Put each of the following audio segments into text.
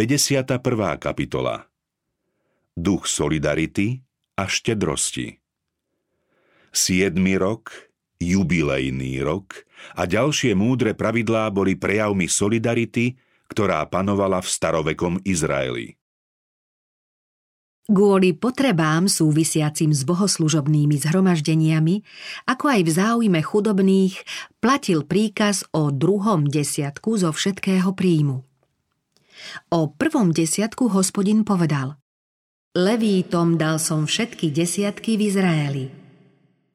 51. kapitola Duch solidarity a štedrosti 7. rok, jubilejný rok a ďalšie múdre pravidlá boli prejavmi solidarity, ktorá panovala v starovekom Izraeli. Kvôli potrebám súvisiacim s bohoslužobnými zhromaždeniami, ako aj v záujme chudobných, platil príkaz o druhom desiatku zo všetkého príjmu. O prvom desiatku hospodin povedal Levítom dal som všetky desiatky v Izraeli.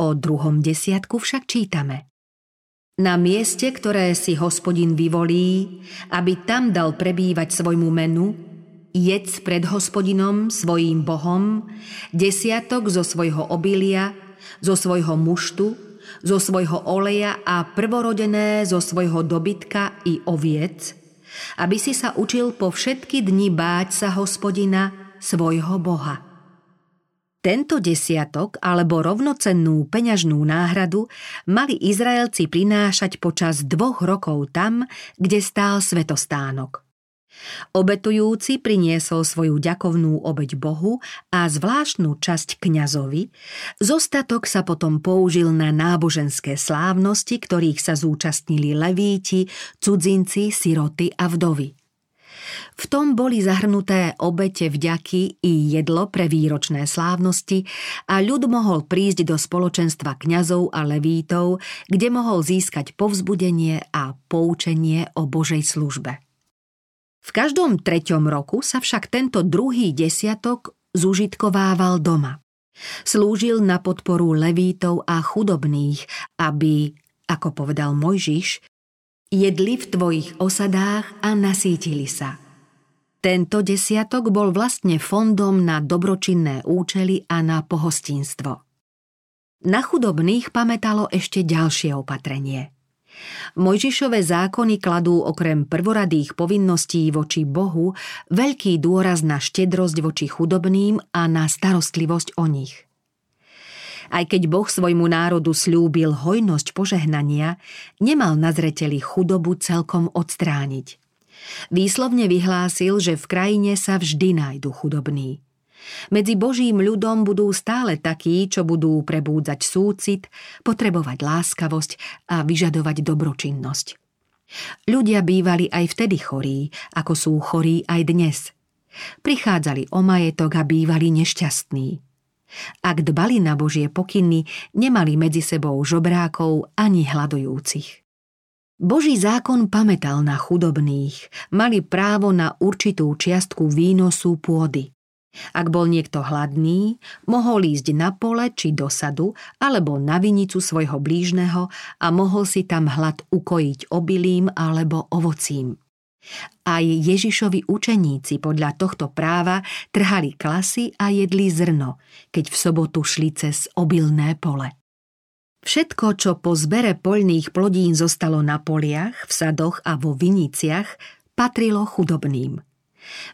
O druhom desiatku však čítame Na mieste, ktoré si hospodin vyvolí, aby tam dal prebývať svojmu menu, jedz pred hospodinom, svojím bohom, desiatok zo svojho obilia, zo svojho muštu, zo svojho oleja a prvorodené zo svojho dobytka i oviec, aby si sa učil po všetky dni báť sa hospodina, svojho boha. Tento desiatok alebo rovnocennú peňažnú náhradu mali Izraelci prinášať počas dvoch rokov tam, kde stál svetostánok. Obetujúci priniesol svoju ďakovnú obeď Bohu a zvláštnu časť kňazovi, zostatok sa potom použil na náboženské slávnosti, ktorých sa zúčastnili levíti, cudzinci, siroty a vdovy. V tom boli zahrnuté obete vďaky i jedlo pre výročné slávnosti a ľud mohol prísť do spoločenstva kňazov a levítov, kde mohol získať povzbudenie a poučenie o Božej službe. V každom treťom roku sa však tento druhý desiatok zužitkovával doma. Slúžil na podporu levítov a chudobných, aby, ako povedal Mojžiš, jedli v tvojich osadách a nasítili sa. Tento desiatok bol vlastne fondom na dobročinné účely a na pohostinstvo. Na chudobných pamätalo ešte ďalšie opatrenie – Mojžišové zákony kladú okrem prvoradých povinností voči Bohu veľký dôraz na štedrosť voči chudobným a na starostlivosť o nich. Aj keď Boh svojmu národu slúbil hojnosť požehnania, nemal na zreteli chudobu celkom odstrániť. Výslovne vyhlásil, že v krajine sa vždy nájdu chudobní. Medzi Božím ľudom budú stále takí, čo budú prebúdzať súcit, potrebovať láskavosť a vyžadovať dobročinnosť. Ľudia bývali aj vtedy chorí, ako sú chorí aj dnes. Prichádzali o majetok a bývali nešťastní. Ak dbali na Božie pokyny, nemali medzi sebou žobrákov ani hľadujúcich. Boží zákon pamätal na chudobných, mali právo na určitú čiastku výnosu pôdy. Ak bol niekto hladný, mohol ísť na pole či do sadu alebo na vinicu svojho blížneho a mohol si tam hlad ukojiť obilím alebo ovocím. Aj Ježišovi učeníci podľa tohto práva trhali klasy a jedli zrno, keď v sobotu šli cez obilné pole. Všetko, čo po zbere poľných plodín zostalo na poliach, v sadoch a vo viniciach, patrilo chudobným –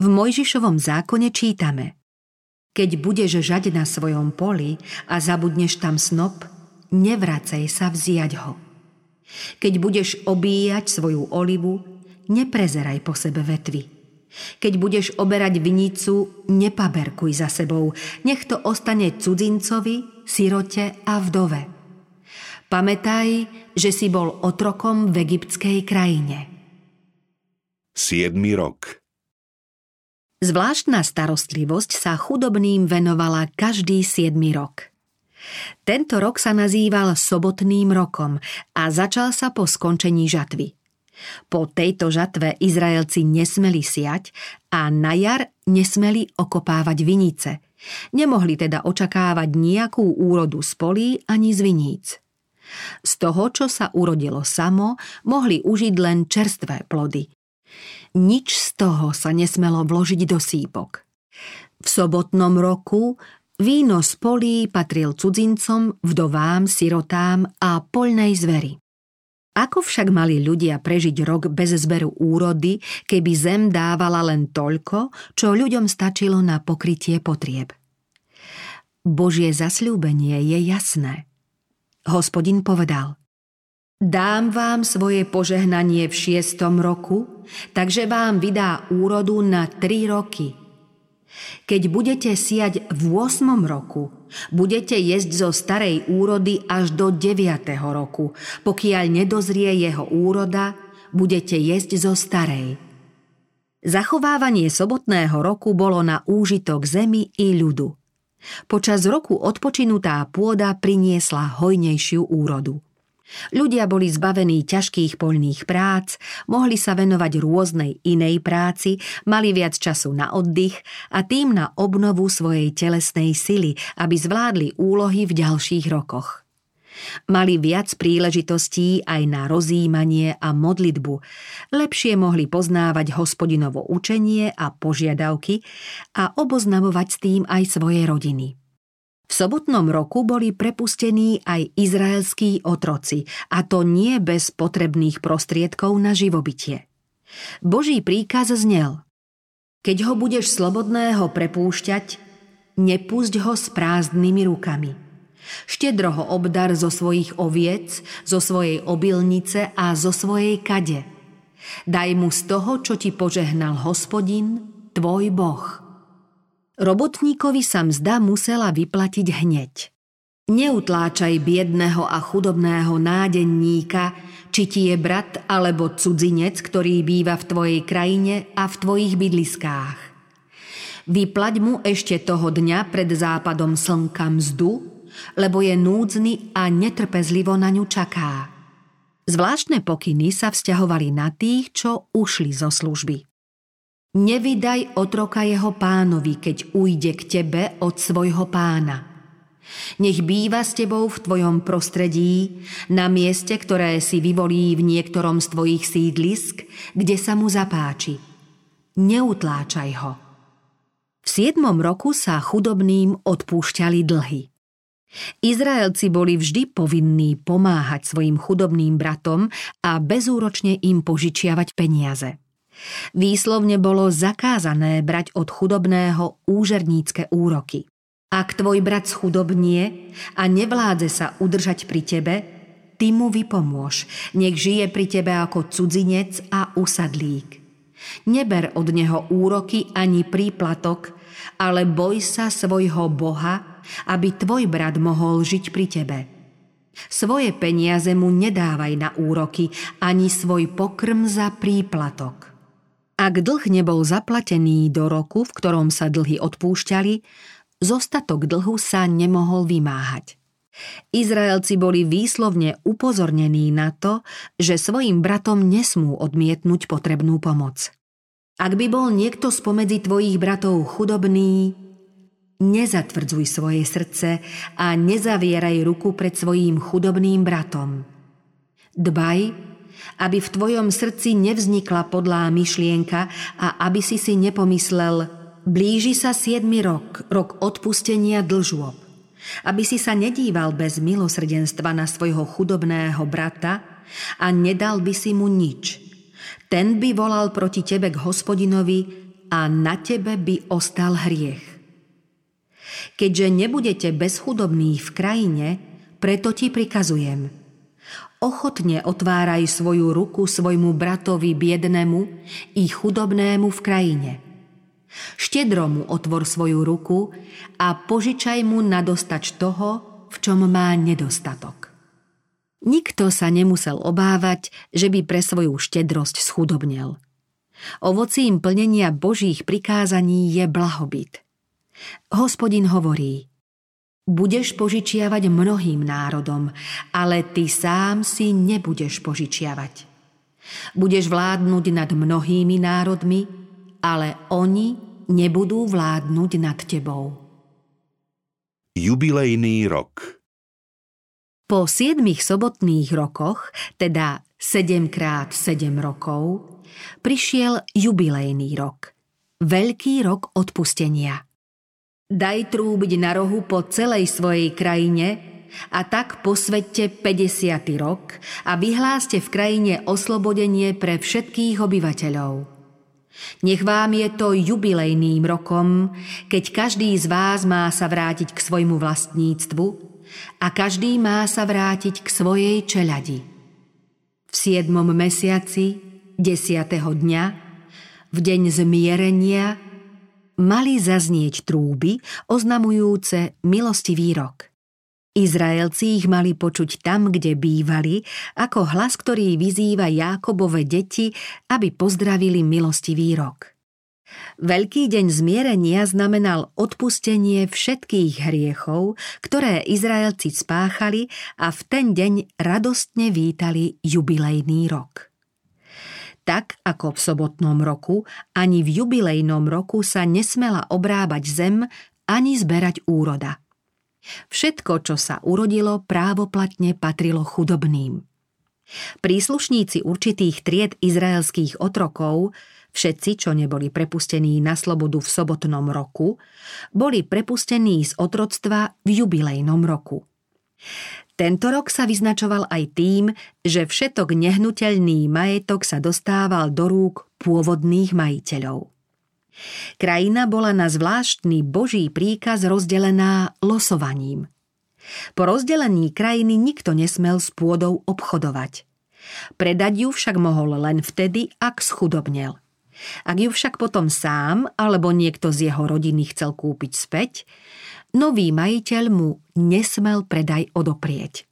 v Mojžišovom zákone čítame Keď budeš žať na svojom poli a zabudneš tam snop, nevracej sa vziať ho. Keď budeš obíjať svoju olivu, neprezeraj po sebe vetvy. Keď budeš oberať vinicu, nepaberkuj za sebou, nech to ostane cudzincovi, sirote a vdove. Pamätaj, že si bol otrokom v egyptskej krajine. 7. rok Zvláštna starostlivosť sa chudobným venovala každý 7 rok. Tento rok sa nazýval sobotným rokom a začal sa po skončení žatvy. Po tejto žatve Izraelci nesmeli siať a na jar nesmeli okopávať vinice. Nemohli teda očakávať nejakú úrodu z polí ani z viníc. Z toho, čo sa urodilo samo, mohli užiť len čerstvé plody – nič z toho sa nesmelo vložiť do sípok. V sobotnom roku víno z polí patril cudzincom, vdovám, sirotám a poľnej zveri. Ako však mali ľudia prežiť rok bez zberu úrody, keby zem dávala len toľko, čo ľuďom stačilo na pokrytie potrieb? Božie zasľúbenie je jasné. Hospodin povedal Dám vám svoje požehnanie v šiestom roku, takže vám vydá úrodu na tri roky. Keď budete siať v 8. roku, budete jesť zo starej úrody až do 9. roku. Pokiaľ nedozrie jeho úroda, budete jesť zo starej. Zachovávanie sobotného roku bolo na úžitok zemi i ľudu. Počas roku odpočinutá pôda priniesla hojnejšiu úrodu. Ľudia boli zbavení ťažkých poľných prác, mohli sa venovať rôznej inej práci, mali viac času na oddych a tým na obnovu svojej telesnej sily, aby zvládli úlohy v ďalších rokoch. Mali viac príležitostí aj na rozímanie a modlitbu, lepšie mohli poznávať hospodinovo učenie a požiadavky a oboznamovať s tým aj svoje rodiny. V sobotnom roku boli prepustení aj izraelskí otroci, a to nie bez potrebných prostriedkov na živobytie. Boží príkaz znel Keď ho budeš slobodného prepúšťať, nepusť ho s prázdnymi rukami. Štedro ho obdar zo svojich oviec, zo svojej obilnice a zo svojej kade. Daj mu z toho, čo ti požehnal hospodin, tvoj Boh. Robotníkovi sa mzda musela vyplatiť hneď. Neutláčaj biedného a chudobného nádenníka, či ti je brat alebo cudzinec, ktorý býva v tvojej krajine a v tvojich bydliskách. Vyplať mu ešte toho dňa pred západom slnka mzdu, lebo je núdzny a netrpezlivo na ňu čaká. Zvláštne pokyny sa vzťahovali na tých, čo ušli zo služby. Nevydaj otroka jeho pánovi, keď ujde k tebe od svojho pána. Nech býva s tebou v tvojom prostredí, na mieste, ktoré si vyvolí v niektorom z tvojich sídlisk, kde sa mu zapáči. Neutláčaj ho. V siedmom roku sa chudobným odpúšťali dlhy. Izraelci boli vždy povinní pomáhať svojim chudobným bratom a bezúročne im požičiavať peniaze. Výslovne bolo zakázané brať od chudobného úžernícke úroky. Ak tvoj brat schudobnie a nevládze sa udržať pri tebe, ty mu vypomôž, nech žije pri tebe ako cudzinec a usadlík. Neber od neho úroky ani príplatok, ale boj sa svojho Boha, aby tvoj brat mohol žiť pri tebe. Svoje peniaze mu nedávaj na úroky, ani svoj pokrm za príplatok. Ak dlh nebol zaplatený do roku, v ktorom sa dlhy odpúšťali, zostatok dlhu sa nemohol vymáhať. Izraelci boli výslovne upozornení na to, že svojim bratom nesmú odmietnúť potrebnú pomoc. Ak by bol niekto spomedzi tvojich bratov chudobný, nezatvrdzuj svoje srdce a nezavieraj ruku pred svojím chudobným bratom. Dbaj, aby v tvojom srdci nevznikla podlá myšlienka a aby si si nepomyslel, blíži sa siedmy rok, rok odpustenia dlžôb. Aby si sa nedíval bez milosrdenstva na svojho chudobného brata a nedal by si mu nič. Ten by volal proti tebe k hospodinovi a na tebe by ostal hriech. Keďže nebudete bezchudobní v krajine, preto ti prikazujem – Ochotne otváraj svoju ruku svojmu bratovi biednemu i chudobnému v krajine. Štedro mu otvor svoju ruku a požičaj mu na dostač toho, v čom má nedostatok. Nikto sa nemusel obávať, že by pre svoju štedrosť schudobnel. Ovocím plnenia Božích prikázaní je blahobyt. Hospodin hovorí – Budeš požičiavať mnohým národom, ale ty sám si nebudeš požičiavať. Budeš vládnuť nad mnohými národmi, ale oni nebudú vládnuť nad tebou. Jubilejný rok Po siedmých sobotných rokoch, teda 7 krát 7 rokov, prišiel jubilejný rok. Veľký rok odpustenia – Daj trúbiť na rohu po celej svojej krajine a tak posvedte 50. rok a vyhláste v krajine oslobodenie pre všetkých obyvateľov. Nech vám je to jubilejným rokom, keď každý z vás má sa vrátiť k svojmu vlastníctvu a každý má sa vrátiť k svojej čeladi. V siedmom mesiaci, desiatého dňa, v deň zmierenia, mali zaznieť trúby, oznamujúce milostivý rok. Izraelci ich mali počuť tam, kde bývali, ako hlas, ktorý vyzýva Jákobove deti, aby pozdravili milostivý rok. Veľký deň zmierenia znamenal odpustenie všetkých hriechov, ktoré Izraelci spáchali a v ten deň radostne vítali jubilejný rok. Tak ako v sobotnom roku, ani v jubilejnom roku sa nesmela obrábať zem ani zberať úroda. Všetko, čo sa urodilo, právoplatne patrilo chudobným. Príslušníci určitých tried izraelských otrokov, všetci, čo neboli prepustení na slobodu v sobotnom roku, boli prepustení z otroctva v jubilejnom roku. Tento rok sa vyznačoval aj tým, že všetok nehnuteľný majetok sa dostával do rúk pôvodných majiteľov. Krajina bola na zvláštny boží príkaz rozdelená losovaním. Po rozdelení krajiny nikto nesmel s pôdou obchodovať. Predať ju však mohol len vtedy, ak schudobnel. Ak ju však potom sám alebo niekto z jeho rodiny chcel kúpiť späť, nový majiteľ mu nesmel predaj odoprieť.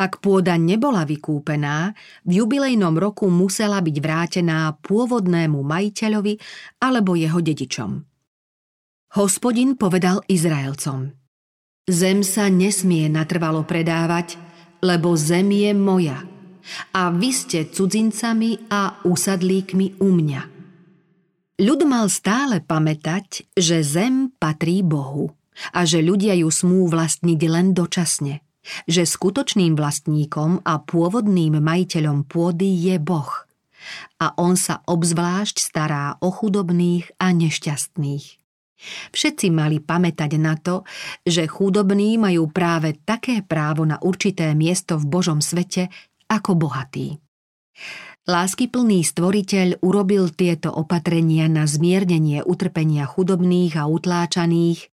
Ak pôda nebola vykúpená, v jubilejnom roku musela byť vrátená pôvodnému majiteľovi alebo jeho dedičom. Hospodin povedal Izraelcom Zem sa nesmie natrvalo predávať, lebo zem je moja a vy ste cudzincami a usadlíkmi u mňa. Ľud mal stále pamätať, že zem patrí Bohu a že ľudia ju smú vlastniť len dočasne – že skutočným vlastníkom a pôvodným majiteľom pôdy je Boh a on sa obzvlášť stará o chudobných a nešťastných. Všetci mali pamätať na to, že chudobní majú práve také právo na určité miesto v Božom svete ako bohatí. Láskyplný stvoriteľ urobil tieto opatrenia na zmiernenie utrpenia chudobných a utláčaných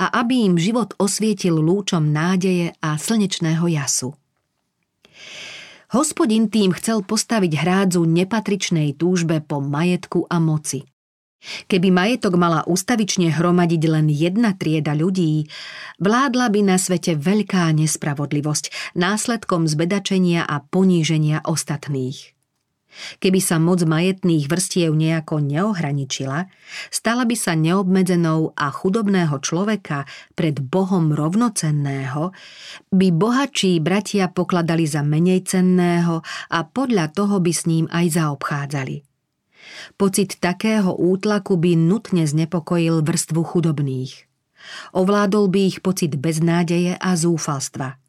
a aby im život osvietil lúčom nádeje a slnečného jasu. Hospodin tým chcel postaviť hrádzu nepatričnej túžbe po majetku a moci. Keby majetok mala ustavične hromadiť len jedna trieda ľudí, vládla by na svete veľká nespravodlivosť, následkom zbedačenia a poníženia ostatných. Keby sa moc majetných vrstiev nejako neohraničila, stala by sa neobmedzenou a chudobného človeka pred Bohom rovnocenného, by bohatší bratia pokladali za menej cenného a podľa toho by s ním aj zaobchádzali. Pocit takého útlaku by nutne znepokojil vrstvu chudobných. Ovládol by ich pocit beznádeje a zúfalstva –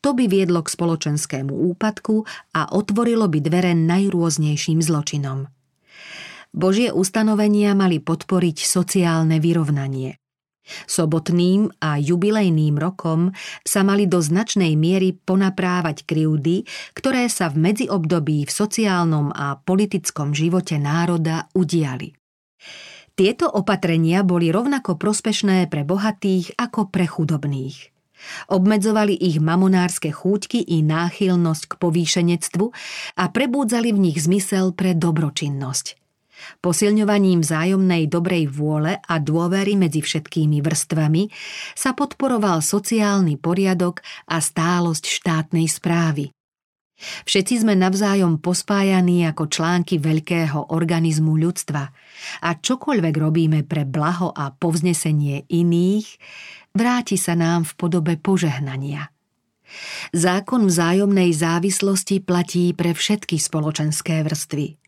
to by viedlo k spoločenskému úpadku a otvorilo by dvere najrôznejším zločinom. Božie ustanovenia mali podporiť sociálne vyrovnanie. Sobotným a jubilejným rokom sa mali do značnej miery ponaprávať krivdy, ktoré sa v medziobdobí v sociálnom a politickom živote národa udiali. Tieto opatrenia boli rovnako prospešné pre bohatých ako pre chudobných. Obmedzovali ich mamonárske chúťky i náchylnosť k povýšenectvu a prebúdzali v nich zmysel pre dobročinnosť. Posilňovaním vzájomnej dobrej vôle a dôvery medzi všetkými vrstvami sa podporoval sociálny poriadok a stálosť štátnej správy. Všetci sme navzájom pospájaní ako články veľkého organizmu ľudstva a čokoľvek robíme pre blaho a povznesenie iných, vráti sa nám v podobe požehnania. Zákon vzájomnej závislosti platí pre všetky spoločenské vrstvy.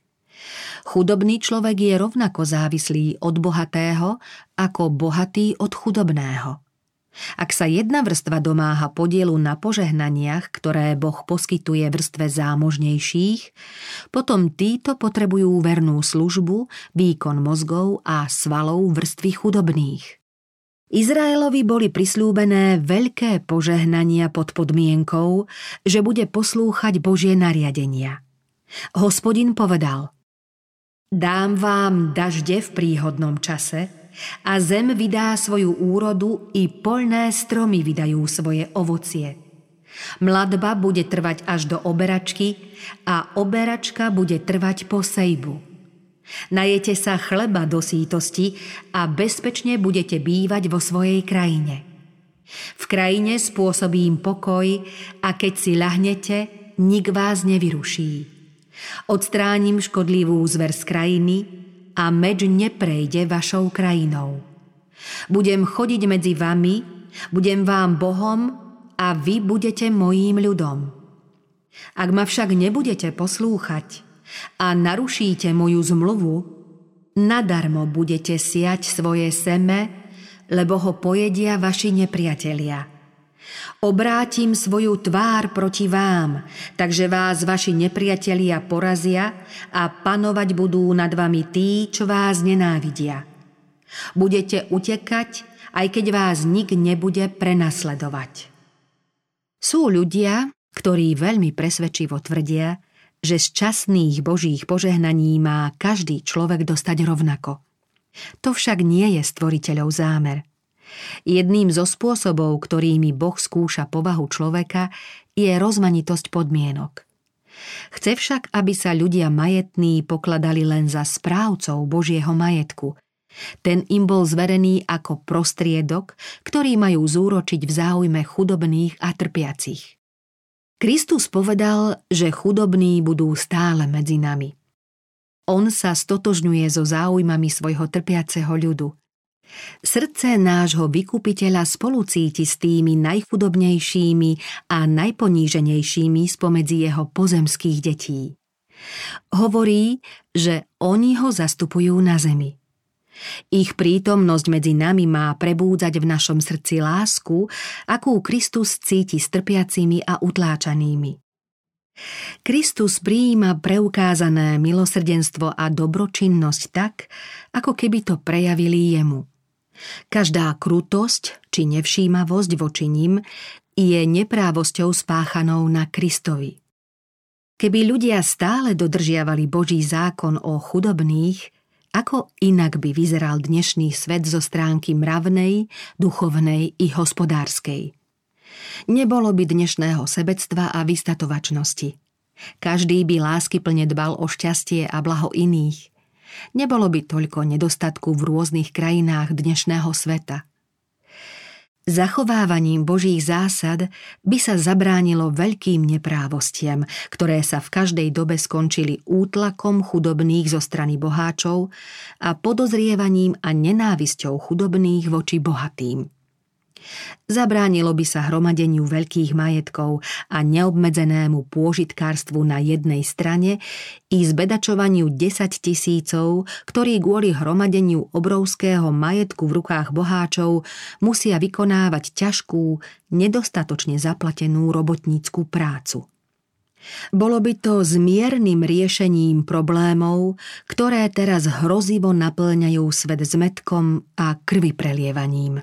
Chudobný človek je rovnako závislý od bohatého, ako bohatý od chudobného. Ak sa jedna vrstva domáha podielu na požehnaniach, ktoré Boh poskytuje vrstve zámožnejších, potom títo potrebujú vernú službu, výkon mozgov a svalov vrstvy chudobných. Izraelovi boli prislúbené veľké požehnania pod podmienkou, že bude poslúchať Božie nariadenia. Hospodin povedal Dám vám dažde v príhodnom čase a zem vydá svoju úrodu i polné stromy vydajú svoje ovocie. Mladba bude trvať až do oberačky a oberačka bude trvať po sejbu. Najete sa chleba do sítosti a bezpečne budete bývať vo svojej krajine. V krajine spôsobím pokoj a keď si ľahnete, nik vás nevyruší. Odstránim škodlivú zver z krajiny a meč neprejde vašou krajinou. Budem chodiť medzi vami, budem vám Bohom a vy budete mojím ľudom. Ak ma však nebudete poslúchať a narušíte moju zmluvu, nadarmo budete siať svoje seme lebo ho pojedia vaši nepriatelia. Obrátim svoju tvár proti vám, takže vás vaši nepriatelia porazia a panovať budú nad vami tí, čo vás nenávidia. Budete utekať, aj keď vás nik nebude prenasledovať. Sú ľudia, ktorí veľmi presvedčivo tvrdia, že z časných božích požehnaní má každý človek dostať rovnako – to však nie je stvoriteľov zámer. Jedným zo spôsobov, ktorými Boh skúša povahu človeka, je rozmanitosť podmienok. Chce však, aby sa ľudia majetní pokladali len za správcov Božieho majetku. Ten im bol zverený ako prostriedok, ktorý majú zúročiť v záujme chudobných a trpiacich. Kristus povedal, že chudobní budú stále medzi nami. On sa stotožňuje so záujmami svojho trpiaceho ľudu. Srdce nášho vykupiteľa spolucíti s tými najchudobnejšími a najponíženejšími spomedzi jeho pozemských detí. Hovorí, že oni ho zastupujú na zemi. Ich prítomnosť medzi nami má prebúdzať v našom srdci lásku, akú Kristus cíti s trpiacimi a utláčanými. Kristus prijíma preukázané milosrdenstvo a dobročinnosť tak, ako keby to prejavili jemu. Každá krutosť či nevšímavosť voči ním je neprávosťou spáchanou na Kristovi. Keby ľudia stále dodržiavali Boží zákon o chudobných, ako inak by vyzeral dnešný svet zo stránky mravnej, duchovnej i hospodárskej – Nebolo by dnešného sebectva a vystatovačnosti. Každý by lásky plne dbal o šťastie a blaho iných. Nebolo by toľko nedostatku v rôznych krajinách dnešného sveta. Zachovávaním Božích zásad by sa zabránilo veľkým neprávostiam, ktoré sa v každej dobe skončili útlakom chudobných zo strany boháčov a podozrievaním a nenávisťou chudobných voči bohatým. Zabránilo by sa hromadeniu veľkých majetkov a neobmedzenému pôžitkárstvu na jednej strane i zbedačovaniu 10 tisícov, ktorí kvôli hromadeniu obrovského majetku v rukách boháčov musia vykonávať ťažkú, nedostatočne zaplatenú robotníckú prácu. Bolo by to zmierným riešením problémov, ktoré teraz hrozivo naplňajú svet zmetkom a krvi prelievaním.